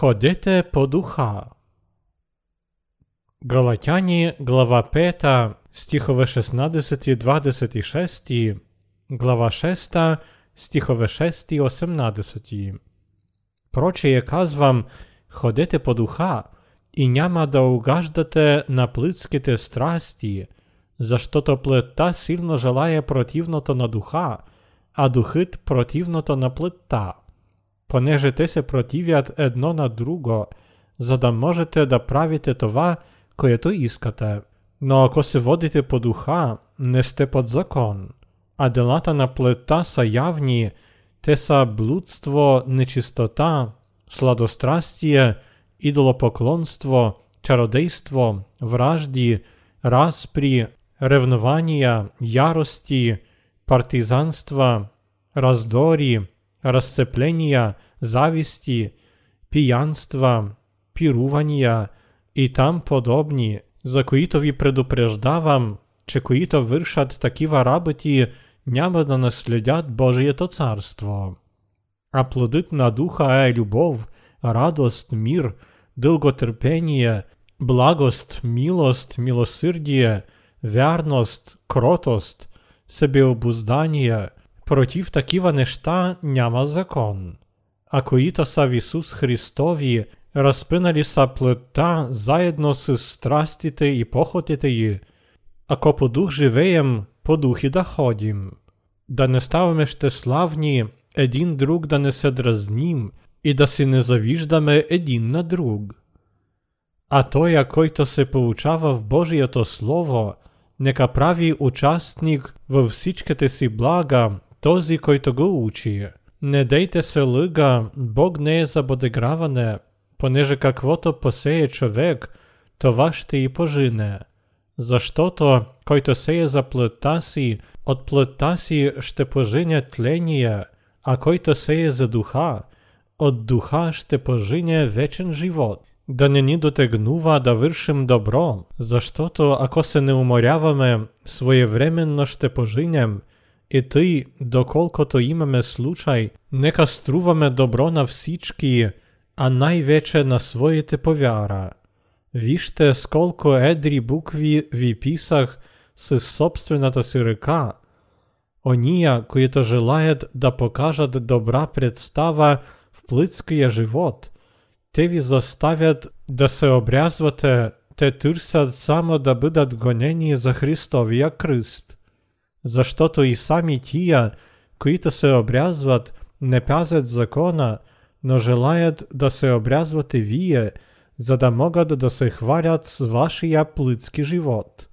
Ходите по духа. Галатяні, глава 5, стихове 16, 26, глава 6, стихове 6, 18. Проче je казвам, ходите по духа, і няма да угаждате на плитските страсти, за що-то плита сильно желає противното на духа, а духит противното на плита. Понеже се противят едно на друго, за да можете да правите това, което искате. Но ако се водите по духа, не сте под закон, а делата на плита са явни, те са блудство, нечистота, сладострастие, идолопоклонство, чародейство, вражди, распри, ревнования, ярости, партизанства, раздори, разцепления, зависти, пиянства, пирувания и там подобни, за които ви предупреждавам, че които вършат такива работи, няма да наследят Божието царство. А плодът на духа е любов, радост, мир, дълготерпение, благост, милост, милосърдие, вярност, кротост, себеобуздание. Против такива неща няма закон. А в Исус Христові, разпинали са плътта заедно с страстите и похотите й. Ако по дух живеем, по дух и да. Да не ставаме щеславні, един друг да не се дразним, і да си не завіждаме един на друг. А той, който се поучава в Божието Слово, нека прави участник във всичките си блага, този, който го учи. Не дейте се лъга, Бог не е за подиграване, понеже каквото посее човек, това ще и пожине. Защото, който сеє за плътта си, от плътта си ще пожине тление, а който сеє за духа, от духа ще пожине вечен живот. Да не ни дотегнува да вършим добро, защото ако се не уморяваме, своевременно ще пожинем, и тъй, доколкото имаме случай, нека струваме добро на всички, а най-вече на своите повяра. Вижте, сколко едри букви ви писах с собствената си ръка. Ония, които желаят да покажат добра представа в плитския живот, те ви заставят да се обрязвате, те търсят само да бъдат гонени за Христовия кръст. – Защото и сами тия, които се не пазят закона, но желаят да се вие, за да могат да се хвалят с вашия плитски живот.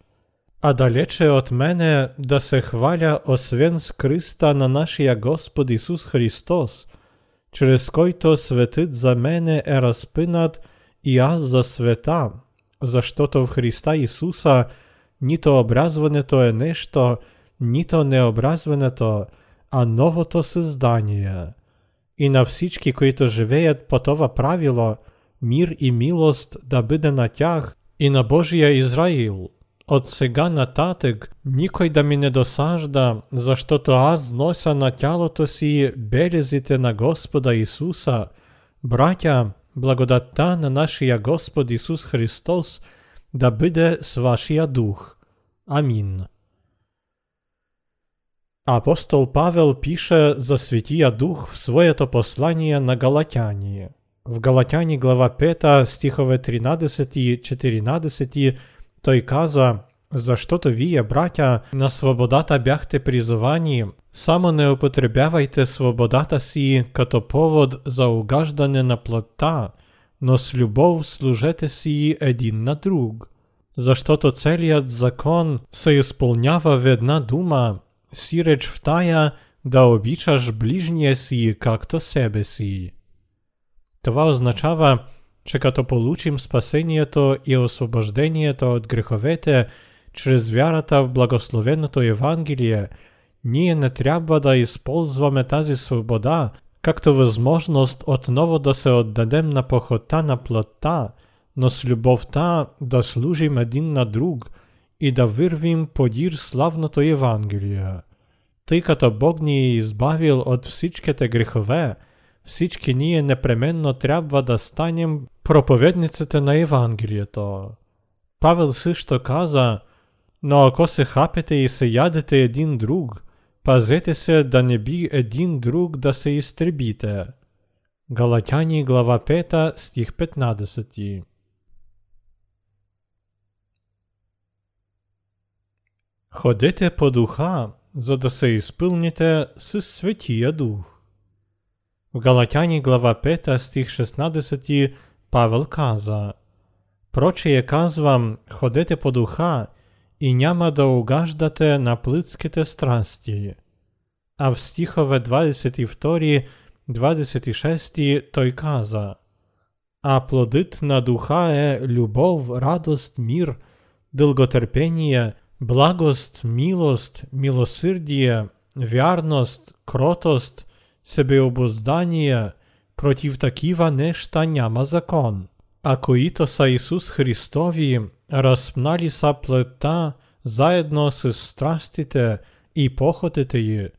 А далече от мене да се хваля освен с кръста на нашия Господ Исус Христос, чрез който светът за мене е разпинат и аз за света, защото в Христа Исуса нито образването е нещо, нито необразването, а новото създание. И на всички, които живеят по това правило, мир и милост да бъде на тях и на Божия Израил. От сега нататък никой да ми не досажда, защото аз нося на тялото си белезите на Господа Исуса. Братя, благодатта на нашия Господ Исус Христос да бъде с вашия дух. Амин. Апостол Павел пише за Святия Дух в своето послание на Галатяни. В Галатяні глава 5, стихове 13 і 14, той каза, за що то віє, браття, на свободата бяхте призовані, само не употребявайте свободата сі, като повод за угаждане на плота, но с любов служете сі един на друг. За що то целият закон се исполнява в една дума, сиреч в тая, да обичаш ближнє сі, както себе сі. Това означава, че като получим спасението и освобождението от греховете чрез вярата в благословеното Евангелие, ние не трябва да използваме тази свобода както възможност отново да се отдадем на похота на плътта, но с любовта да служим един на друг и да вървим подир славното Евангелие. Тъй като Бог ни е избавил от всичките грехове, всички ние непременно трябва да станем проповедниците на Евангелието. Павел също каза, но ако се хапете и се ядете един друг, пазете се да не би един друг да се изтребите. Галатяни глава 5 стих 15 Ходете по духа, за да се изпълните с Светия Дух. В Галатяни глава 5 стих 16 Павел каза Проче я казвам, ходете по духа і няма да угаждате на плитските страсті. А в стихове 22, 26 той каза А плодит на духа е любов, радость, мир, долготерпение, благость, милость, милосердие, вярност, кротост, себеобуздание, против такива нешта няма закон. А коїто са Ісус Христові розпналі са плета заедно с страстите і похотите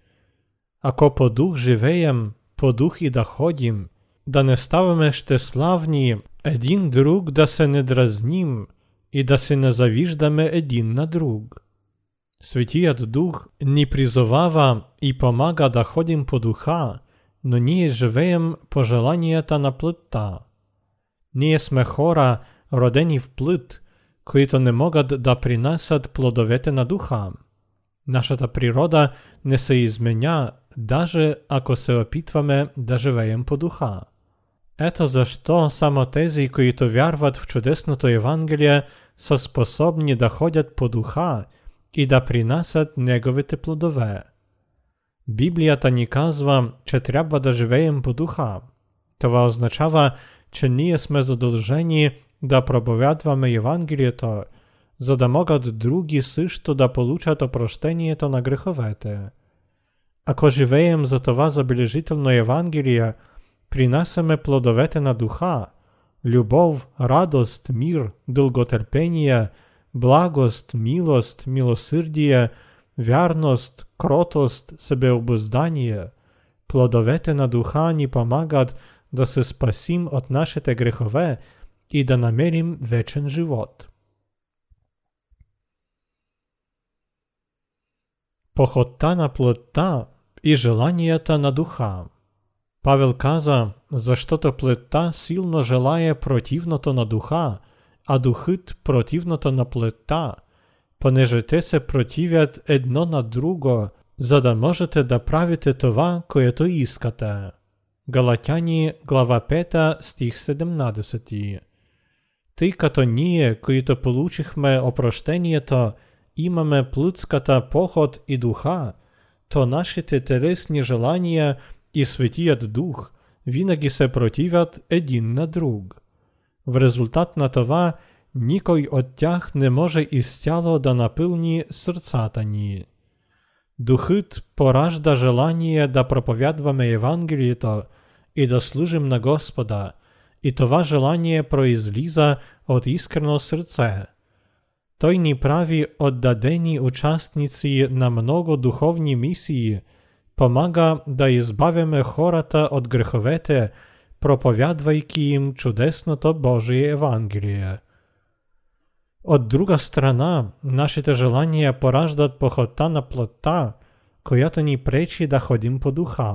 Ако по дух живеєм, по дух і да ходім, да не ставиме ще славні, един друг да се не дразнім, і да се не завіждаме един на друг. Святіят Дух не призовава і помага да ходім по духа, но ние живеем по желанията на плътта. Ние сме хора, родени в плът, които не могат да принасят плодовете на духа. Нашата природа не се изменя, даже ако се опитваме да живеем по духа. Ето защо само тези, които вярват в чудесното Евангелие, са способни да ходят по духа і да принасят неговите плодове. Біблията ни казва, че трябва да живеем по духа. Това означава, че ние сме задължени да проповядваме Євангелієто, за да могат други също да получат опрощението на греховете. Ако живеем за това забележително Євангелие, принасяме плодовете на духа, любов, радост, мир, дълготерпение, благост, милост, милосърдие, вярност, кротост, себеобуздание. Плодовете на духа ни помагат да се спасим от нашите грехове и да намерим вечен живот. Похота на плътта и желанията на духа. Павел каза, защото плътта силно желає противното на духа, а духът противното на плътта, понеже те се противят едно на друго, за да можете да правите това, което искате. Галатяни, глава 5, стих 17. Тъй като ние, които получихме опрощението, имаме плътската поход и духа, то нашите телесни желания и Светият Дух винаги се противят един на друг. В резултат на това, никой от тях не може изцяло да напълни сърцата ни. Духът поражда желание да проповядваме Евангелието и да служим на Господа, и това желание произлиза от искрено сърце. Той ни прави отдадени участници на много духовни мисии, помага да избавяме хората от греховете, проповядвайки им чудесното Божие Евангелие. От друга страна, нашите желания пораждат похота на плота, която ни пречи да ходим по духа.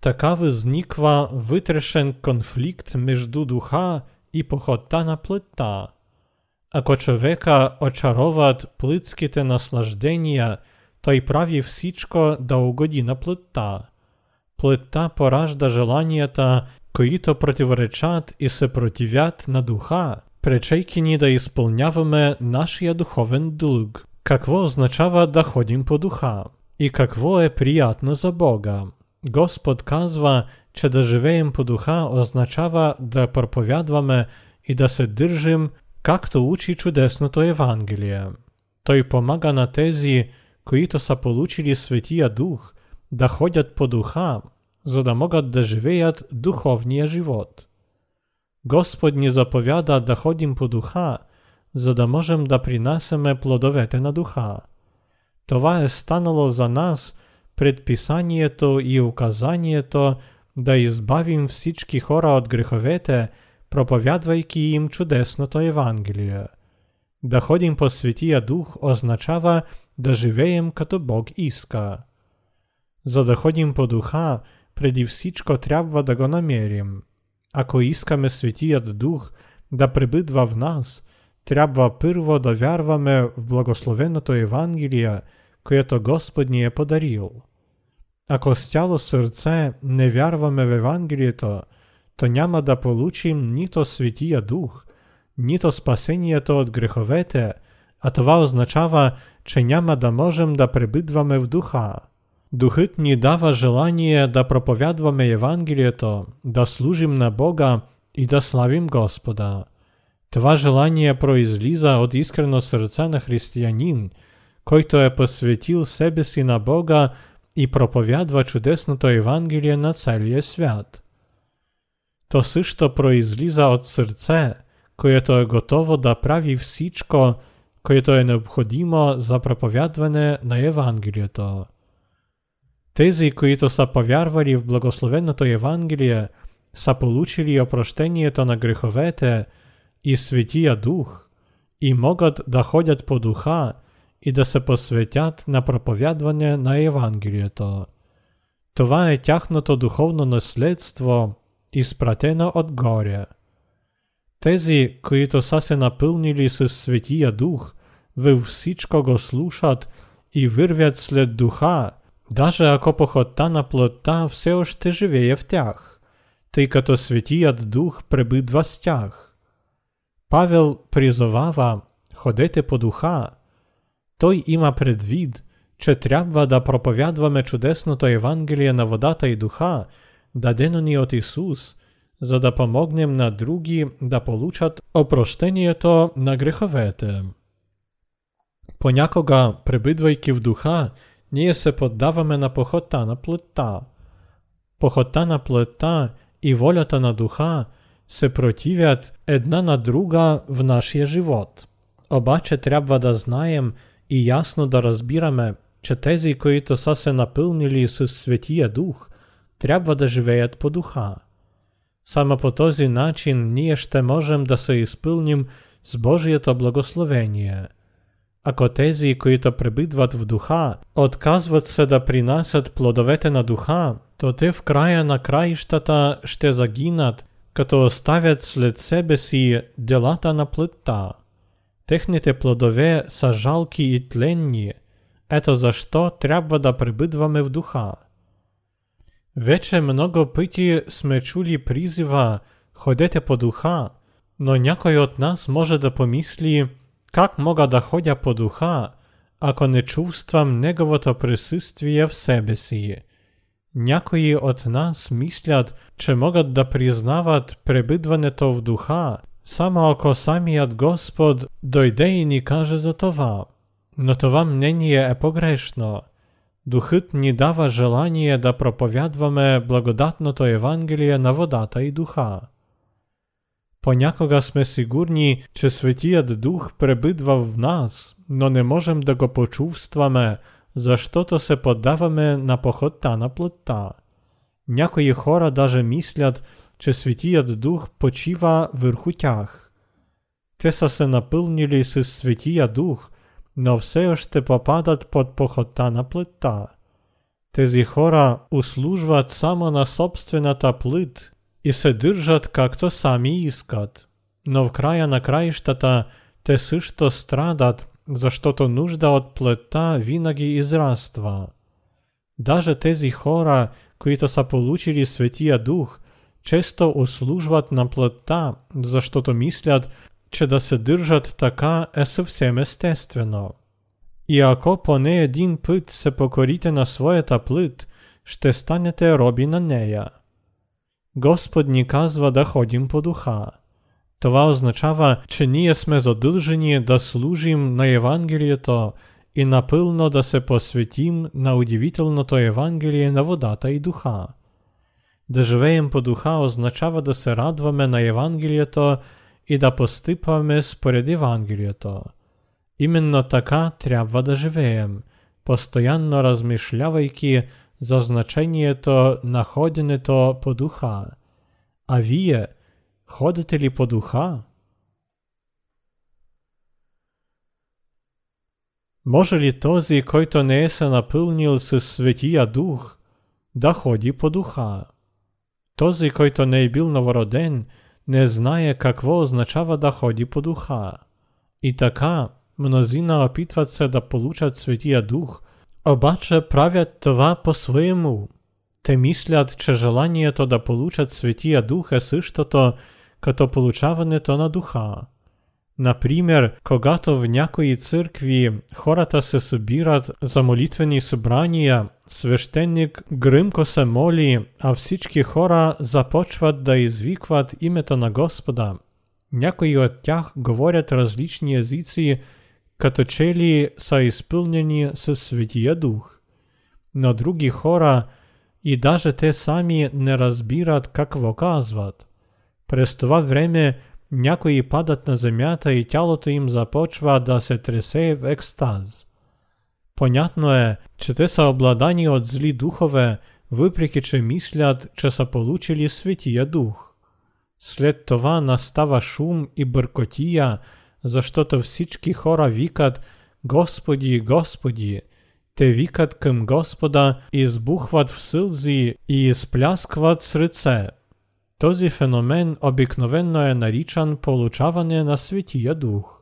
Така възниква вътрешен конфликт между духа і похота на плита. Ако човека очароват плитските наслаждения, той прави всичко да угоди на плита. Плита поражда желанията, които противоречат и се противят на духа, пречейки ни да изпълняваме нашия духовен дълг. Какво означава да ходим по духа? И какво е приятно за Бога? Господ казва, че да живеем по духа означава да проповядваме и да се държим, както учи чудесното Евангелие. Той помага на тези, които получили Светия Дух, да ходят по духа, за да могат да живеят духовния живот. Господ ни заповяда да ходим по духа, за да можем да принасяме плодовете на духа. Това е станало за нас – предписанието и указанието да ізбавім всічки хора от гріховете, проповядвайки їм чудесното Євангеліє. Да ходім по Святія Дух означава, да живеєм, като Бог іска. За да ходім по Духа, преди всічко трябва да го намерим. Ако искаме Святіят Дух да прибидва в нас, трябва пирво да вярваме в благословеното Євангеліє, което Господь ни е подарил. Ако з цяло сърце не вярваме в Евангелието, то няма да получим нито Святия Дух, нито спасението от греховете, а това означава, че няма да можем да пребидваме в Духа. Духът ни дава желание да проповядваме Евангелието, да служим на Бога и да славим Господа. Това желание произлиза от искрено сърце на християнин, който е посветил себе си на Бога и проповядва чудесното Евангелие на целия свят. То също произлиза от сърце, което е готово да прави всичко, което е необходимо за проповядване на Евангелието. Тези, които са повярвали в благословеното Евангелие, са получили опрощението на греховете и Святия Дух, и могат да ходят по Духа и да се посветят на проповядване на Евангелието. Това е тяхното духовно наследство, изпратено отгоре. Тези, които са се напълнили с Светия Дух, във всичко го слушат и вървят след Духа, даже ако похота на плота все още живее в тях, тъй като Светият Дух пребидва с тях. Павел призовава «Ходете по Духа», той има предвид, че трябва да проповядваме чудесното Евангелие на водата и духа, дадено ни от Исус, за да помогнем на други да получат опрощението на греховете. Понякога, пребидвайки в духа, ние се поддаваме на похота на плътта. Похота на плътта и волята на духа се противят една на друга в нашия живот. Обаче трябва да знаем, і ясно да розбіраме, че тези, които са се напълнили с Светия Дух, трябва да живеят по Духа. Саме по този начин ние ще можем да се изпълним с Божието благословение. Ако тези, които пребидват в Духа, отказват се да принасят плодовете на Духа, то те в края на краищата ще загинат, като оставят след себе си делата на плътта. Техните плодове са жалки и тленни, ето защо трябва да пребидваме в духа. Вече много пъти сме чули призива «Ходете по духа», но някой от нас може да помисли как мога да ходя по духа, ако не чувствам неговото присъствие в себе си. Някои от нас мислят, че могат да признават пребидването в духа, Само ако самият Господ дойде и ни каже за това. Но това мнение е погрешно. Духът ни дава желание да проповядваме благодатното Евангелие на водата и духа. Понякога сме сигурни, че Светият Дух пребидва в нас, но не можем да го почувстваме, защото се поддаваме на похота на плътта. Някои хора даже мислят, че Святият Дух почива върху тях. Те са се напълнили с Светия Дух, но все още попадат под похота на плътта. Тези хора услужват само на собствената плът и се държат както сами искат. Но в края на краищата те също страдат, защото нужда от плътта винаги израства. Даже тези хора, които са получили Светия Дух, често услужват на плътта, защото мислят, че да се държат така е съвсем естествено. И ако поне един път се покорите на своята плът, ще станете роби на нея. Господ ни казва да ходим по духа. Това означава, че ние сме задължени да служим на Евангелието и напълно да се посветим на удивителното Евангелие на водата и духа. Да живеем по духа означава да се радваме на Евангелието и да постъпваме според Евангелието. Именно така трябва да живеем, постоянно размишлявайки за значението на ходенето по духа. А вие, ходите ли по духа? Може ли този, който не е се с Светия Дух, да ходи по духа? Този, който не е бил новороден, не знае какво означава да ходи по духа. И така, мнозина опитват се да получат Светия Дух, обаче правят това по-своему. Те мислят, че желанието да получат Светия Дух е същото, като получаването на духа. Например, когато в някои църкви хората се събират за молитвени събрания, свещеник гръмко се моли, а всички хора започват да извикват името на Господа. Някои от тях говорят различни езици, като че ли са изпълнени със Светия Дух. Но други хора и даже те сами не разбират какво казват. През това време някои падат на земята и тялото им започва да се тресе в екстаз. Понятно е, че те са обладани от зли духове, въпреки че мислят, че са получили Светия Дух. След това настава шум и бъркотия, защото всички хора викат Господи, Господи. Те викат към Господа, избухват в сълзи и изпляскват с ръце. Този феномен обикновенно е наричан получаване на Светия Дух.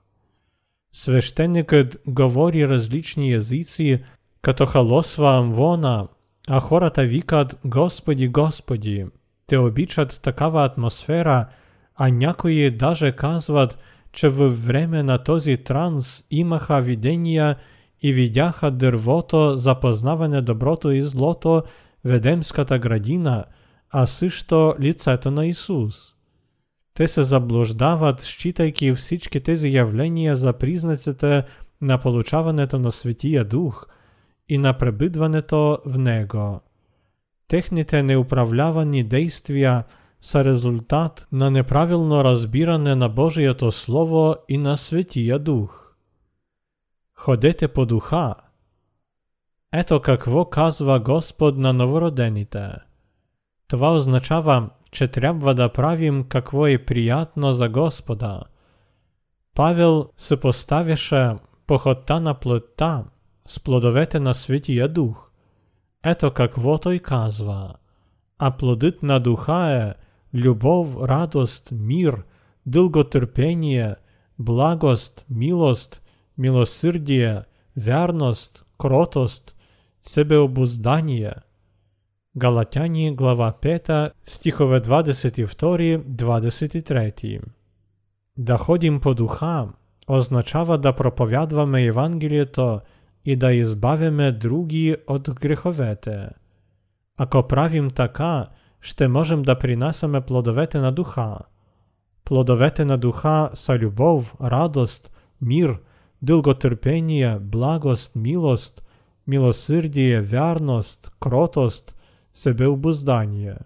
Свещеникът говори различни езици, като халосва амвона, а хората викат Господи, Господи. Те обичат такава атмосфера, а някои даже казват, че във време на този транс имаха видения и видяха дървото за познаване доброто и злото в Едемската градина – а също лицето на Исус. Те се заблуждават, считайки всички тези явления за признаците на получаването на Светия Дух и на пребидването в Него. Техните неуправлявани действия са резултат на неправилно разбиране на Божието Слово и на Светия Дух. Ходете по духа. Ето какво казва Господ на новородените – това означава, че трябва да правим какво е приятно за Господа. Павел се поставяше походта на плътта с плодовете на Светия Дух. Ето какво той казва. А плодът на духа е любов, радост, мир, дълготърпение, благост, милост, милосърдие, вярност, кротост, себеобуздание – Галатяні, глава 5, стихове 22-23. Да ходім по духам означава да проповядваме Євангелієто і да ізбавиме другі от греховете. Ако правим така, ще можем да принасяме плодовете на духа. Плодовете на духа са любов, радост, мир, дълготерпение, благост, милост, милосърдие, вярност, кротост – себеобуздання.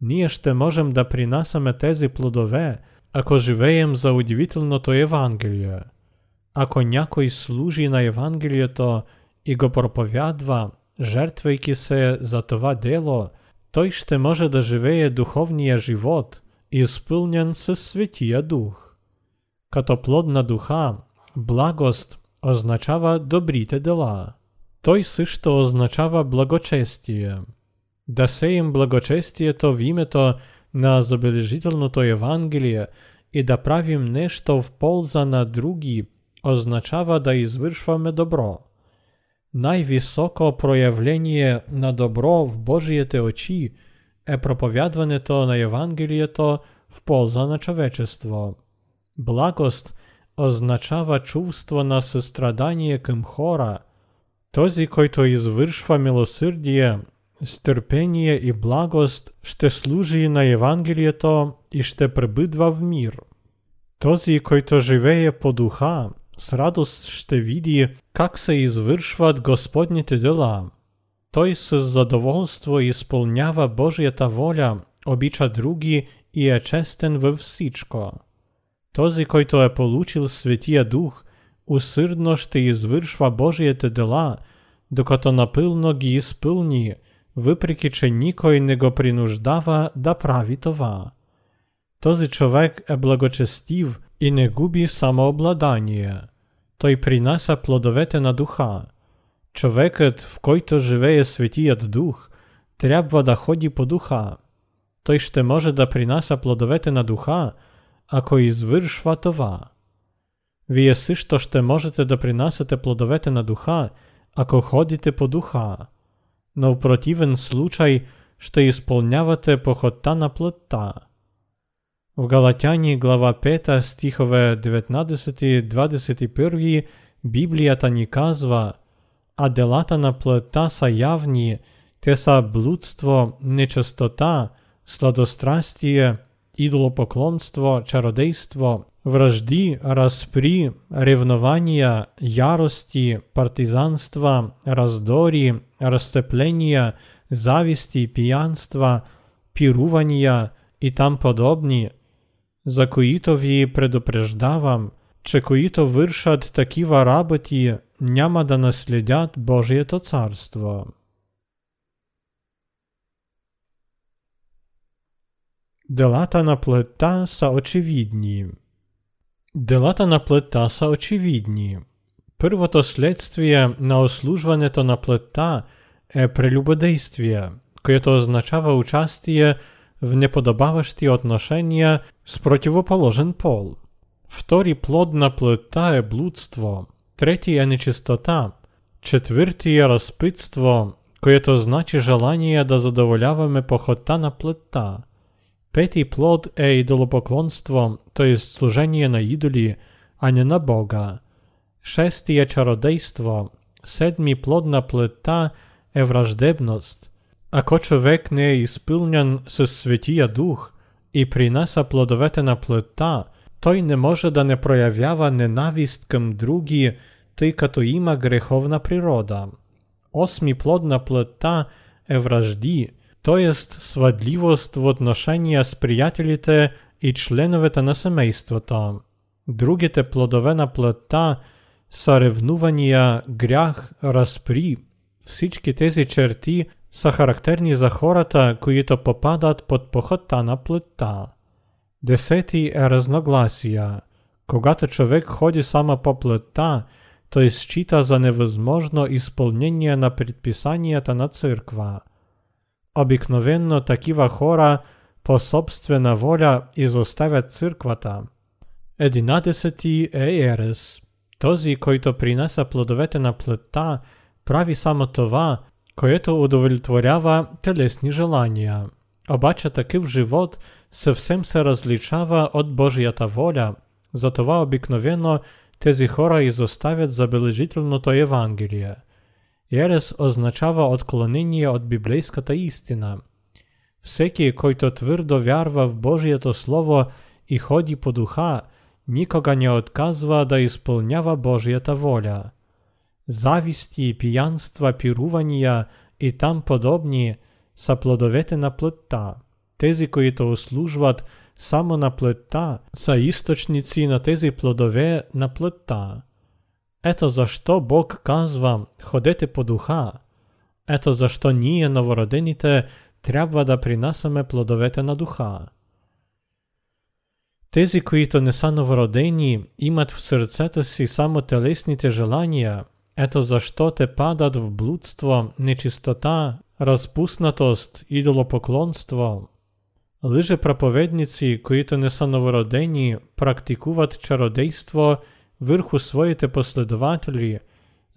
Ние ще можем да принасяме тези плодове, ако живеем за удивителното Євангеліє. Ако някой служи на Євангелієто і го проповядва, жертвайки се за това дело, той ще може да живее духовния живот, ісполнен със Святия Дух. Като плод на духа, благост означава добрите дела. Той също означава благочестие да сеем благочестието в името на забележителното Евангелие и да правим нещо в полза на други, означава да извършваме добро. Най-високо проявление на добро в Божиите очи е проповядването на Евангелието в полза на човечество. Благост означава чувство на състрадание към хора. Този, който извършва милосърдие, Стерпение і благост ще служи на Євангелієто і ще прибидва в мір. Този, който живее по духа, с радост ще види, как се извършват Господните дела. Той с задоволство изпълнява Божията воля, обича други и е честен във всичко. Този, който е получил Светия Дух, усърдно ще извършва Божиите дела, докато напълно ги изпълни – въпреки че никой не го принуждава да прави това. Този човек е благочестив и не губи самообладание. Той принася плодовете на духа. Човекът, в който живее Светият Дух, трябва да ходи по духа. Той ще може да принася плодовете на духа, ако извършва това. Вие също ще можете да принасяте плодовете на духа, ако ходите по духа. Но в противен случай ще изпълнявате похота на плътта. В Галатяни глава 5 стихове 19-21 Библията ни казва А делата на плътта са явни, те са блудство, нечистота, сладострастие, идолопоклонство, чародейство, вражди, разпри, ревнования, ярости, партизанства, раздори, разцепления, зависти, пиянства, пирувания и там подобни, за които ви предупреждавам, че които вършат такива работи, няма да наследят Божието царство. Делата на плита са очевидні. Делата на плита са очевидні. Първото следствие на ослужването на плита е прелюбодействие, което означава участие в неподобаващи отношения с противоположен пол. Втори плод на плита е блудство, третий е нечистота, четвърти е разпитство, което значи желание да задоволяваме похота на Петий плод е идолопоклонство, то есть служение на идолі, а не на Бога. Шестий чародейство, седмий плодна плита е враждебност. Ако човек не е ісполнен с Святія Дух і принесе плодовете на плита, той не може да не проявява ненависть към другі, тъй като има греховна природа. Осмий плодна плита е вражді, to jest swadliwost w odnoszeniu z przyjaciół te i на семейство та. Друге те плодовена плета, соревнування, грях, розпрі. Всічки тези черти са характерні за хората, които попадат под похота на плета. Десети е разногласія. Когато човек ході сама по плета, то й за невозможно ісполнення на предписання на церква. Обикновенно такива хора по собствена воля изоставят църквата. Единадесети е Ерес. Този, който принася плодовете на плътта, прави само това, което удовлетворява телесни желания. Обаче такив живот съвсем се различава от Божията воля, затова обикновено тези хора изоставят забележителното Евангелие – Ерес означава отклонение от библейската истина. Всеки, който твърдо вярва в Божието Слово и ходи по духа, никога не отказва да изпълнява Божията воля. Зависти, пиянства, пирувания и там подобни са плодовете на плътта. Тези, които услужват само на плътта, са източници на тези плодове на плътта. Ето защо Бог казва ходете по духа. Ето защо ние, новородените, трябва да принасяме плодовете на духа. Тези, които не са новородени, имат в сърцето си само телесните желания. Ето защо те падат в блудство, нечистота, разпуснатост, идолопоклонство. Лиже проповедници, които не са новородени, практикуват чародейство върху своите последователи,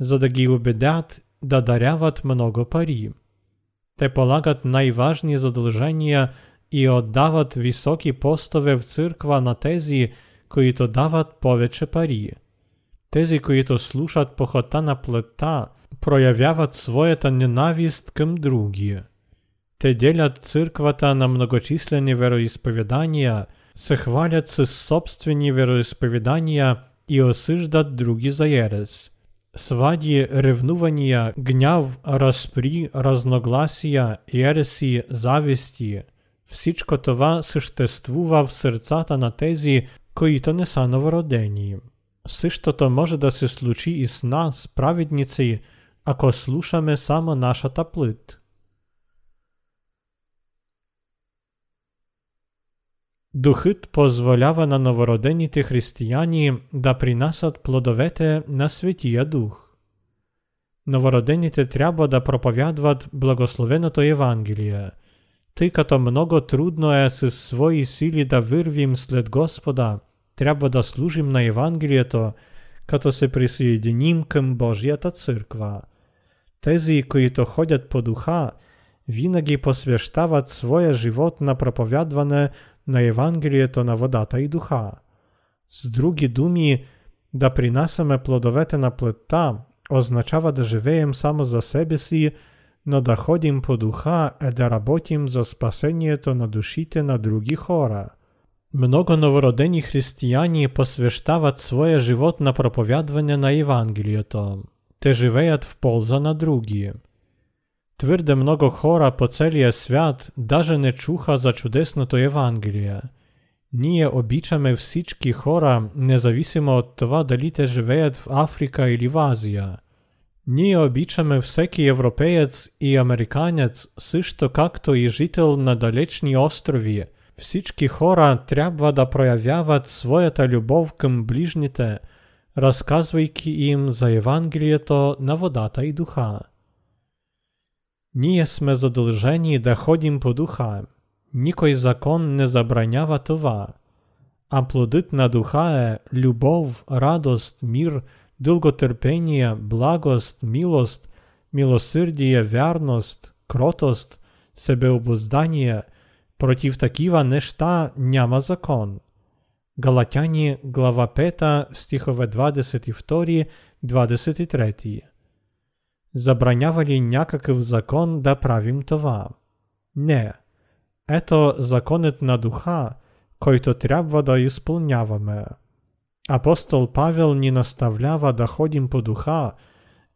за да ги убедят да даряват много пари. Те полагат най-важни задължения и отдават високи постове в църква на тези, които дават повече пари. Тези, които слушат похота на плета, проявяват своята ненавист към други. Те делят църквата на многочислени вероисповедания, се хвалят с собствени вероисповедания i osążdżać drugi za jeres. Сваді ревнування, гняв, розпрі, разногласія, єресі, завісті, всічко това съществува в серцата на тези, които не са новородени. Същото може да се случи и с нас, праведници, ако слушаме само нашата плит. Духът позволява на новородените християни да принасят плодовете на Светия Дух. Новородените трябва да проповядват благословеното Евангелие, тъй като много трудно е със свои сили да вървим след Господа, трябва да служим на Евангелието, като се присъединим към Божията църква. Тези, които ходят по духа, винаги посвещават своя живот на проповядване на Евангелието на водата и духа. С други думи, да принасяме плодовете на плътта означава да живеем само за себе си, но да ходим по духа е да работим за спасението на душите на други хора. Много новородени християни посвещават своя живот на проповядване на Евангелието. Те живеят в полза на други. Твърде много хора по целия свят даже не чуха за чудесното Евангелие. Ние обичаме всички хора, независимо от това дали те живеят в Африка или в Азия. Ние обичаме всеки европеец и американец, също както и жител на далечни острови. Всички хора трябва да проявяват своята любов към ближните, разказвайки им за Евангелието на водата и духа. Ние сме задължени да ходим по духа. Никой закон не забранява това. А плодът на духа е любов, радост, мир, дълготърпение, благост, милост, милосърдие, вярност, кротост, себеобуздание. Против такива неща няма закон. Галатяни, глава 5, стихове 22-23. Забранява ли някакъв закон да правим това? Не. Ето законът на духа, който трябва да изпълняваме. Апостол Павел ни наставлява да ходим по духа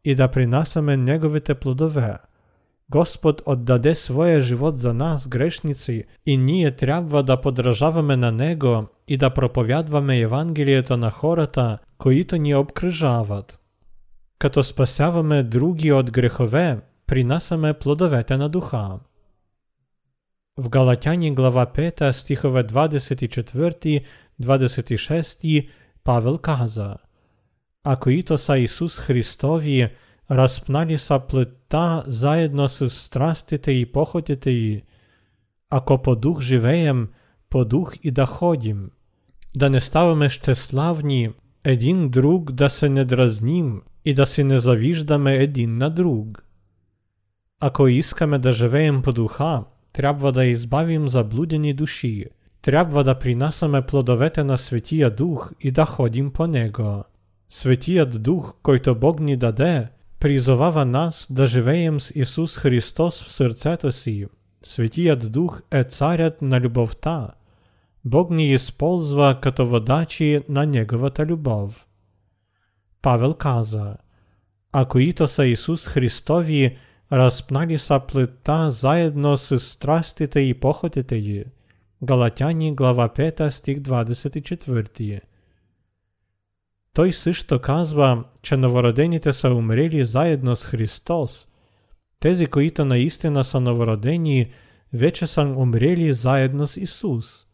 и да принасяме неговите плодове. Господ отдаде своя живот за нас, грешници, и ние трябва да подражаваме на Него и да проповядваме Евангелието на хората, които ни обкръжават. Като спасяваме други от грехове, принасяме плодовете на духа. В Галатяни глава 5 стихове 24-26 Павел каза А които са Исус Христови, разпнали са плътта заедно с страстите и похотите й. Ако по дух живеем, по дух и да ходим. Да не ставаме щеславни, един друг да се не дразним и да си не завиждаме един на друг. Ако искаме да живеем по духа, трябва да избавим заблудени души, трябва да принасяме плодовете на Светия Дух и да ходим по него. Светият Дух, който Бог ни даде, призовава нас да живеем с Исус Христос в сърцето си. Светият Дух е царят на любовта. Бог ни използва като водачи на Неговата любов. Павел каза, а които са Исус Христови, разпнали са плътта заедно с страстите и похотите й. Галатяни, глава 5, стих 24. Той също казва, че новородените са умрели заедно с Христос. Тези, които наистина са новородени, вече са умрели заедно с Исус.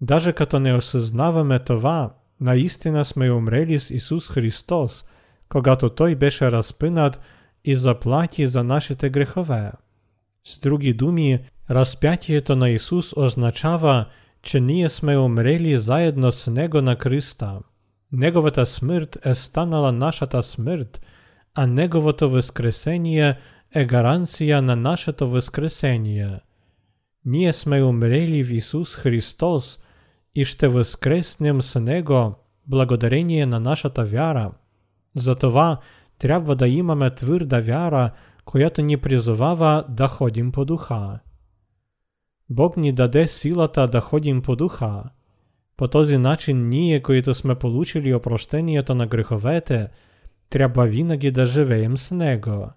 Даже като не осъзнаваме това, наистина сме умрели с Ісус Христос, когато Той беше розпинат і заплаті за наше те грехове. З другій думі, розп'яття то на Ісус означава, чи ні сме умрели заєдно з Него на Христа. Неговата смерть е станала наша та смерть, а Неговото воскресення е гаранція на наше то воскресення. Ние сме умрели в Ісус Христос – и ще възкреснем с Него благодарение на нашата вяра. Затова трябва да имаме твърда вяра, която ни призовава да ходим по духа. Бог ни даде силата да ходим по духа. По този начин ние, които сме получили опрощението на греховете, трябва винаги да живеем с Него.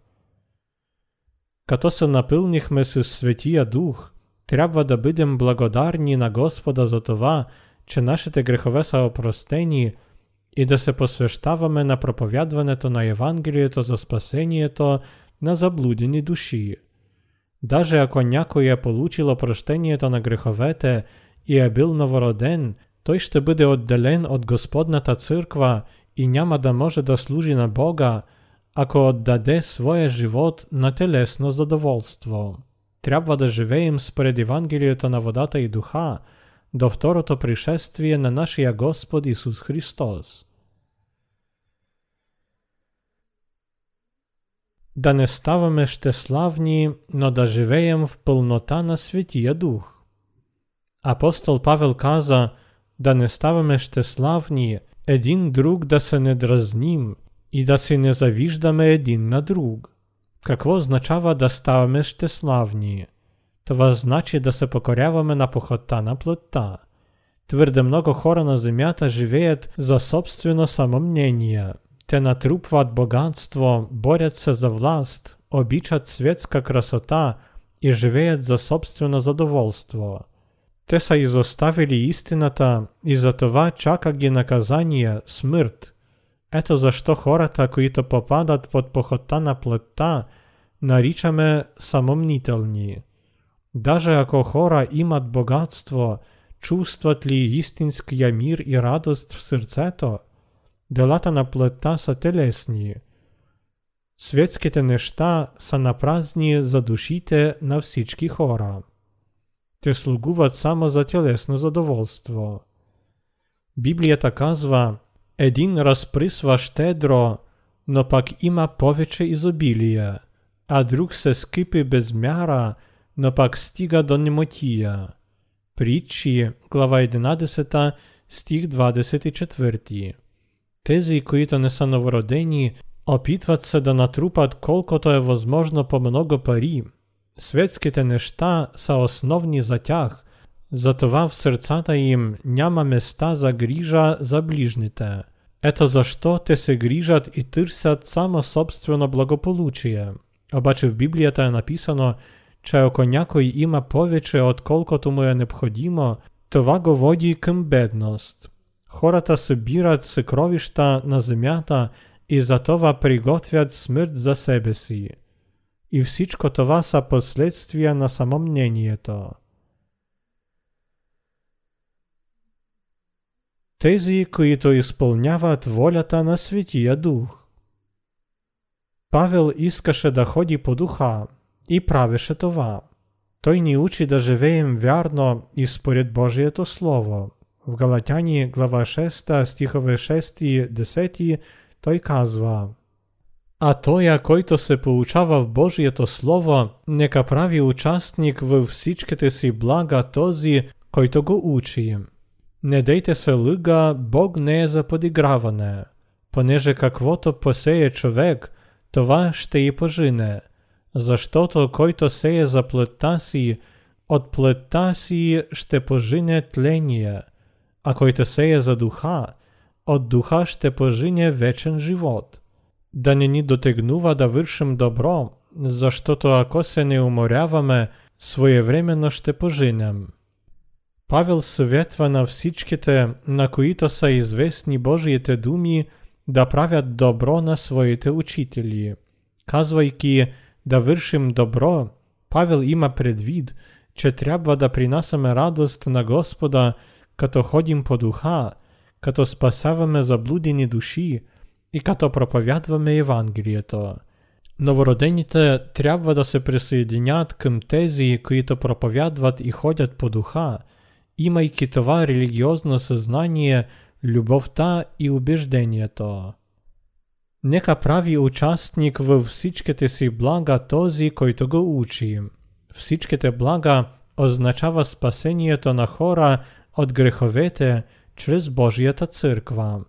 Като се напълнихме с Светия Дух, трябва да бъдем благодарни на Господа за това, че нашите грехове са опростени и да се посвещаваме на проповядването на Евангелието за спасението на заблудени души. Даже ако някой е получил опрощението на греховете і е бил новороден, той ще буде отделен от Господната църква і няма да може да служи на Бога, ако отдаде своє живот на телесно задоволство. Трябва да живеем според Евангелието на водата и духа до второто пришествие на нашия Господ Исус Христос. Да не ставаме щеславні, но да живеем в пълнота на Святия Дух. Апостол Павел каза, да не ставаме щеславні, един друг да се не дразним і да се не завиждаме един на друг. Какво означава да ставаме щеславні? Това значи да се покоряваме на похота на плота. Твърде много хора на земята живеят за собствено самомнение. Те натрупват богатство, борят се за власт, обичат светска красота и живеят за собствено задоволство. Те са изоставили истината и за това чака ги наказание, смърт. Ето защо хората, които попадат под похота на плътта, наричаме самомнителни. Даже ако хора имат богатство, чувстват ли истинския мир и радост в сърцето? Делата на плътта са телесни. Светските неща са напразни за душите на всички хора. Те слугуват само за телесно задоволство. Библията казва, един разприсва щедро, но пак има повече изобилие, а друг се скипи без мяра, но пак стига до немотія. Притчі, глава 11, стих 24. Тези, които не са новородени, опитват се да натрупат колкото е възможно по много пари. Светските неща са основни за затова в сърцата им няма места за грижа за ближните. Ето защо те се грижат и търсят само собствено благополучие. Обаче в Библията е написано, че ако някой има повече отколкото му е необходимо, това го води към бедност. Хората събират съкровища на земята и за това приготвят смърт за себе си. И всичко това са последствия на самомнението. Тези, които изпълняват волята на Святия Дух. Павел искаше да ходи по духа і правеше това. Той ни учи да живеем вярно і според Божието Слово. В Галатяні, глава 6, стихове 6 і 10, той казва А тоя, който се получава в Божието Слово, нека прави участник в всичките си блага този, който го учи. Не дейте се лъга, Бог не е за подиграване, понеже каквото посеє човек, това ще і пожине. Защото който сеє за плътта си, от плътта си ще пожине тление, а който сеє за духа, от духа ще пожине вечен живот. Да не ни дотегнува да вършим добро, защото ако се не уморяваме, своевременно ще пожинем. Павел съветва на всичките, на които са известни Божиите думи, да правят добро на своите учители. Казвайки да вършим добро, Павел има предвид, че трябва да принасяме радост на Господа, като ходим по духа, като спасяваме заблудени души и като проповядваме Евангелието. Новородените трябва да се присъединят към тези, които проповядват и ходят по духа, имайки това религиозно съзнание, любовта и убеждението. Нека прави участник във всичките си блага този, който го учи. Всичките блага означава спасението на хора от греховете чрез Божията църква.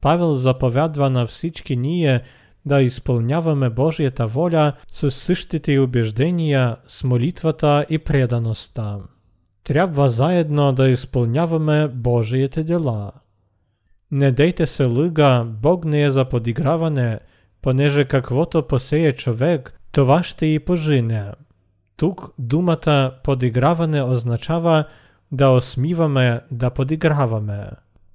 Павел заповядва на всички ние да изпълняваме Божията воля с същите убеждения, с молитвата и предаността. Трябва заедно да изпълняваме Божиите дела. Не дейте се лъга, Бог не е за подиграване, понеже каквото посее човек, това ще и пожине. Тук думата подиграване означава да осмиваме, да подиграваме.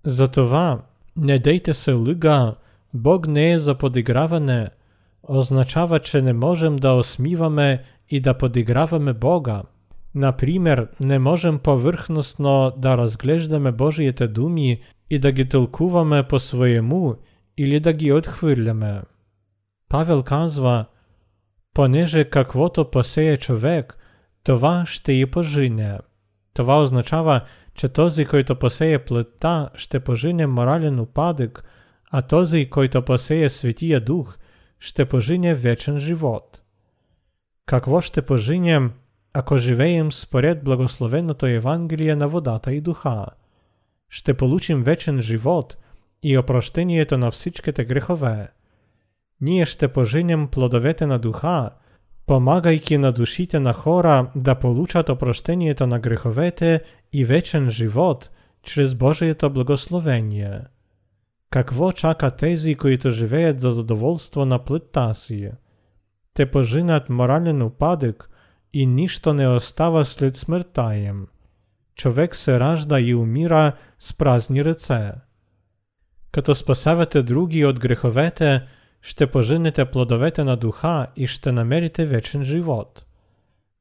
Затова не дейте се лъга, Бог не е за подиграване, означава, че не можем да осмиваме и да подиграваме Бога. Например, не можем повърхностно да разглеждаме Божиите думи и да ги тълкуваме по своему или да ги отхвърляме. Павел казва, понеже каквото посеє човек, това ще і пожине. Това означава, че този, който посеє плита, ще пожине морален упадок, а този, който посеє Святия Дух, ще пожине вечен живот. Какво ще пожинем, ако живеем според благословеното Євангеліє на водата і духа? Ще получим вечен живот і опрощението на всичките грехове. Ние ще пожинем плодовете на духа, помагайки на душите на хора да получат опрощението на греховете и вечен живот чрез Божието благословение. Какво чака тези, които живеят за задоволство на плътта си? Те пожинат морален упадък и нищо не остава след смъртта им. Човек се ражда и умира с празни ръце. Като спасавате други от греховете, ще пожинете плодовете на духа і ще намерите вечен живот.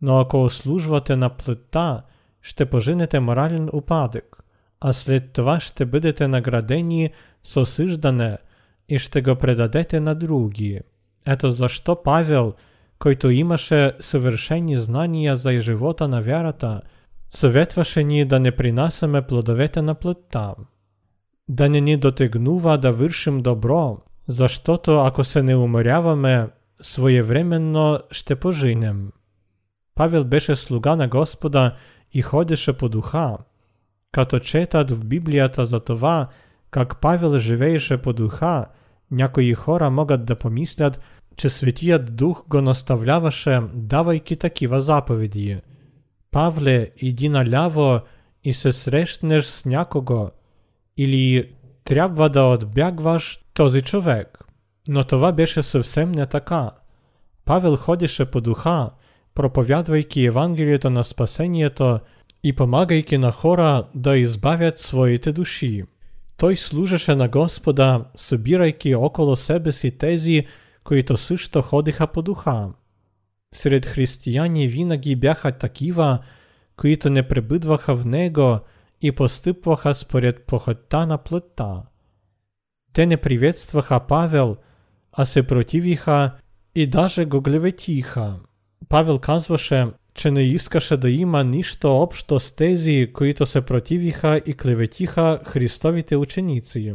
Но ако услужвате на плита, ще пожинете морален упадок, а след това ще бъдете наградени с осъждане и ще го предадете на други. Ето защо Павел, който имаше съвършени знания за живота на вярата, съветваше ни да не принасяме плодовете на плътта. Да не ни дотегнува да вършим добро, защото ако се не уморяваме, своевременно ще пожинем. Павел беше слуга на Господа и ходеше по духа. Като четат в Библията за това, как Павел живееше по духа, някои хора могат да помислят, че Светият Дух го наставляваше, давайки такива заповеди. Павле, иди наляво и се срещнеш с някого, или трябва да отбягваш този човек. Но това беше съвсем не така. Павел ходеше по духа, проповядвайки Евангелието на спасението и помагайки на хора да избавят своите души. Той служеше на Господа, събирайки около себе си тези, които също ходиха по духа. Сред християни винаги бяха такива, които не пребъдваха в него и постъпваха според похотта на плътта. Те не приветстваха Павел, а се противиха и даже го глеветиха. Павел казваше, че не искаше да има нищо общо с тези, които се противиха и клеветиха Христовите ученици.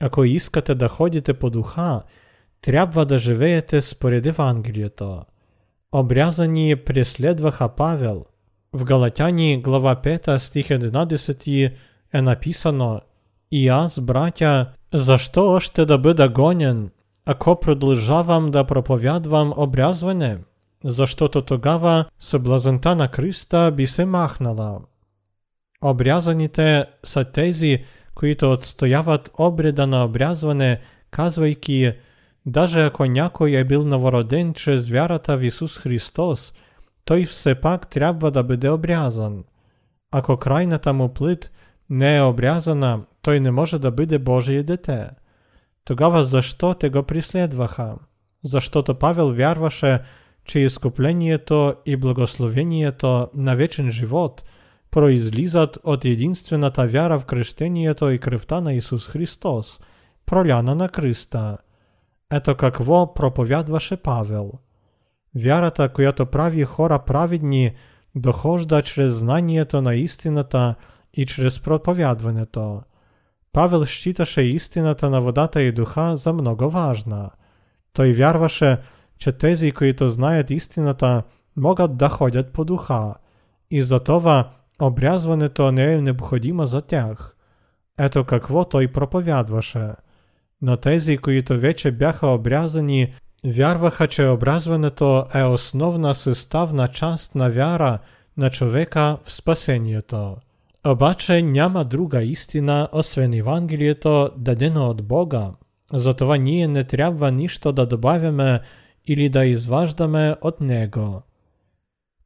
Ако искате да ходите по духа, трябва да живеете според Евангелието. Обрязани преследваха Павел. В Галатяни глава 5 стих 11 е написано «И аз, братя, защо още да бъда гонен, ако продължавам да проповядвам обрязване?» защото тогава съблазанта на Христа би се махнала. Обрязаните са тези, които отстояват обреда на обрязване, казвайки, даже ако някой е бил новороден чрез вярата в Исус Христос, той все пак трябва да бъде обрязан. Ако крайната му плит не е обрязана, той не може да бъде Божие дете. Тогава защо те го преследваха? Защото Павел вярваше, че изкуплението и благословението на вечен живот произлизат от единствената вяра в крещението и кръвта на Исус Христос, проляна на кръста. Ето какво проповядваше Павел. Вярата, която прави хора праведни, дохожда чрез знанието на истината и чрез проповядването. Павел считаше истината на водата и духа за много важна. Той вярваше, че тези, които знаят истината, могат да ходят по духа, и затова обрязването не е необходимо за тях. Ето какво той проповядваше. Но тези, които вече бяха обрязани, вярваха, че обрязването е основна съставна част на вяра на човека в спасението. Обаче няма друга истина, освен Евангелието, дадено от Бога. Затова ние не трябва нищо да добавяме или да изваждаме от него.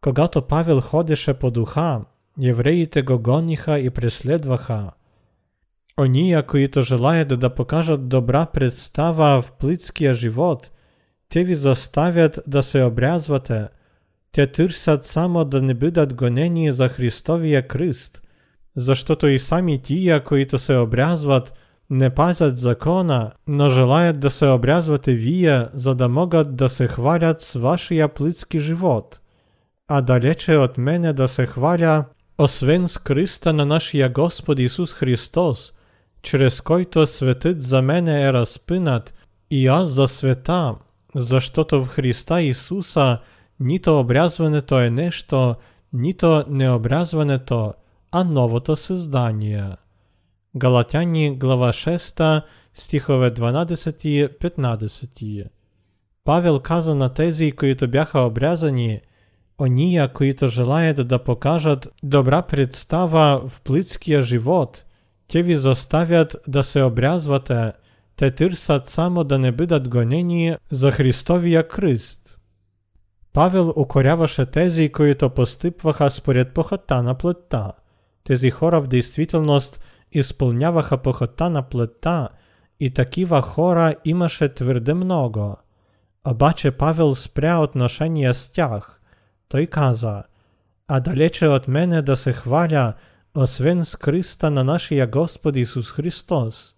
Когато Павел ходеше по духа, евреите го гониха и преследваха. Ония, които желаят да покажат добра представа в плитския живот, те ви заставят да се обрязвате, те тырсят само да не бъдат гонени за Христовия кръст, защото и сами тия, които се обрязват, не пазят закона, но желаят да се обрязвате вие, за да могат да се хвалят с вашия плитски живот. А далече от мене да се хваля, освен с кръста на нашия Господ Исус Христос, чрез който светът за мене е разпинат, и за света, защото в Христа Исуса нито обрязването е нещо, нито необрязването, а новото създание. Галатяни глава 6, стихове 12-15. Павел каза на тези, които бяха обрязани, ония, които желаят да покажат добра представа в плитския живот, те ви заставят да се обрязвате, те търсят само да не бъдат гонени за Христовия кръст. Павел укоряваше тези, които постъпваха според похота на плътта. Тези хора в действителност изпълняваха похота на плътта и такива хора имаше твърде много. Обаче Павел спря отношения с тях. Той каза, а далече от мене да се хваля, освен с кръста на нашия Господ Исус Христос.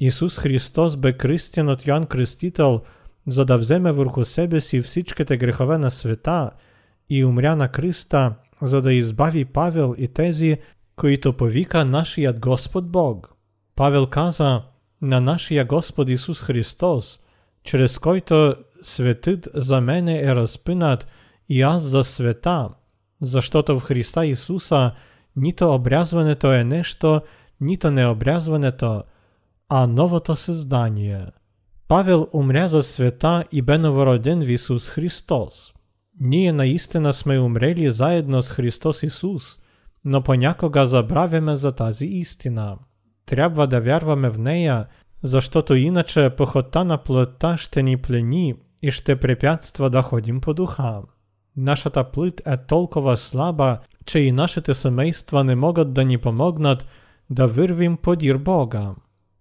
Исус Христос бе кръстен от Йоан Кръстител, за да вземе върху себе си всичките грехове на света и умря на кръста, за да избави Павел и тези, които повика нашият Господ Бог. Павел каза на нашия Господ Исус Христос, чрез който светът за мене е разпинат и аз за света, защото в Христа Исуса нито обрязването е нещо, нито необрязването, а новото създание. Павел умря за света и бе в Исус Христос. Ние наистина сме умрели заедно с Христос Исус, но понякога забравяме за тази истина. Трябва да вярваме в нея, защото иначе похота на плътта ще ни плени и ще препятства да ходим по духа. Нашата плът е толкова слаба, че и нашите семейства не могат да ни помогнат да вървим подир Бога.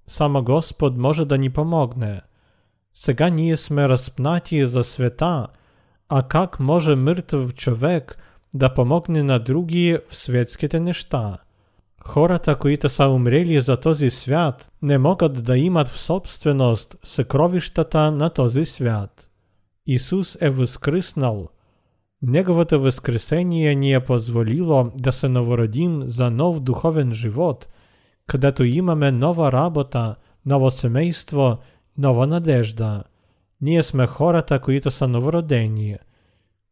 Само Господ може да ни помогне. Сега ние сме разпнати за света, а как може мъртъв човек да помогне на други в светските неща? Хората, които са умрели за този свят, не могат да имат в собственост съкровищата на този свят. Исус е възкръснал. Неговото възкресение ни е позволило да се новородим за нов духовен живот, където имаме нова работа, ново семейство – нова надежда. Ние сме хората, които са новородени.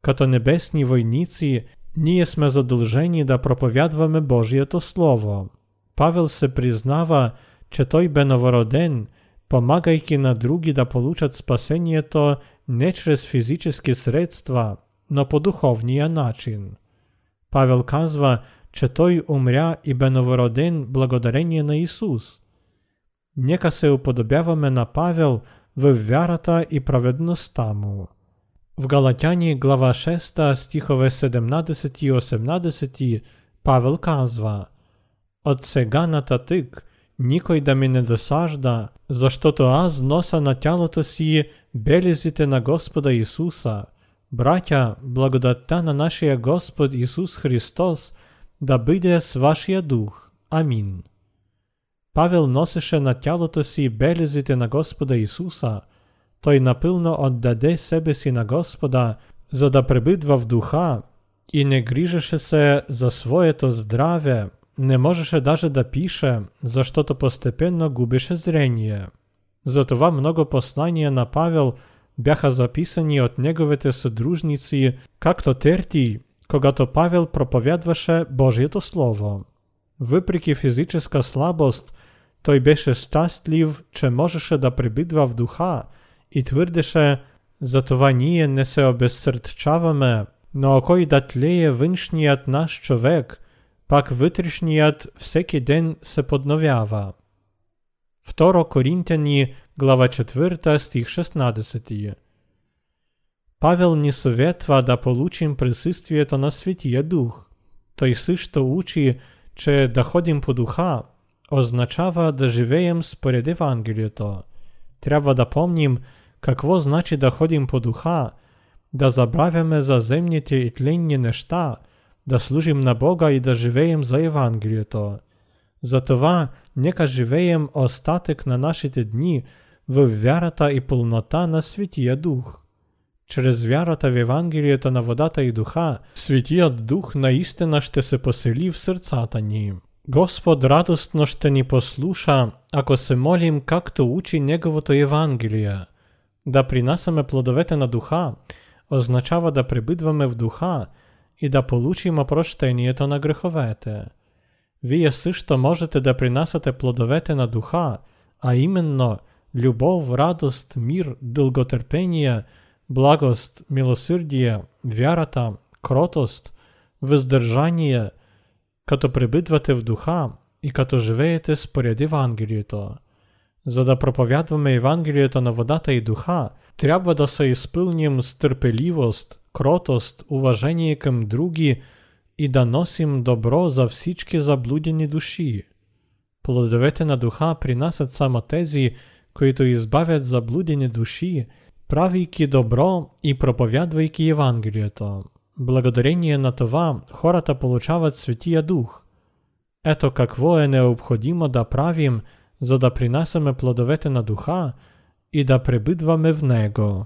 Като небесни войници, ние сме задължени да проповядваме Божието Слово. Павел се признава, че той бе новороден, помагайки на други да получат спасението не чрез физически средства, но по духовния начин. Павел казва, че той умря и бе новороден благодарение на Исус. Нека се уподобяваме на Павел в вярата и праведността му. В Галатяни глава 6 стихове 17 и 18 Павел казва От сега нататък никой да ми не досажда, защото аз носа на тялото си белезите на Господа Исуса. Братя, благодатта на нашия Господ Исус Христос да бъде с вашия дух. Амин. Павел носеше на тялото си белезите на Господа Исуса, той напълно отдаде себе си на Господа, за да пребидва в духа и не грижеше се за своето здраве, не можеше даже да пише, защото постепенно губеше зрение. Затова много послания на Павел бяха записани от неговите съдружници, както Терти, когато Павел проповядваше Божието Слово. Въпреки физическа слабост, той беше щастлив, че можеше да пребидва в духа и твърдеше, затова ние не се обезсърчаваме, но ако и да тлее външният наш човек, пак вътрешният всеки ден се подновява. 2 Коринтяни, глава 4, стих 16. Павел ни съветва да получим присъствието на Светия Дух. Той също учи, че да ходим по духа, означава да живеем според Евангелието. Трябва да помним какво значи да ходим по духа да забравяме за земните и тленни неща, да служим на Бога и да живеем за Евангелието. Затова нека живеем остатък на нашите дни в вярата и пълнота на Светия Дух. Чрез вярата в Евангелието на водата и духа, Светият Дух наистина ще се посели в сърцата ни. Господ радостно ще ни послуша, ако се молим както учи Неговото Евангелие. Да принасяме плодовете на духа означава да пребидваме в духа и да получим опрощението на греховете. Вие също можете да принасяте плодовете на духа, а именно любов, радост, мир, дълготърпение, благост, милосърдие, вярата, кротост, въздържание, като пребидвате в духа и като живеете според Евангелието. За да проповядваме Евангелието на водата и духа, трябва да се изпълним с търпеливост, кротост, уважение към други и да носим добро за всички заблудени души. Плодовете на духа принасят само тези, които избавят заблудени души, правейки добро и проповядвайки Евангелието. Благодарение на това хората получават Святия Дух. Ето какво е необходимо да правим, за да принасяме плодовете на духа и да пребидваме в него.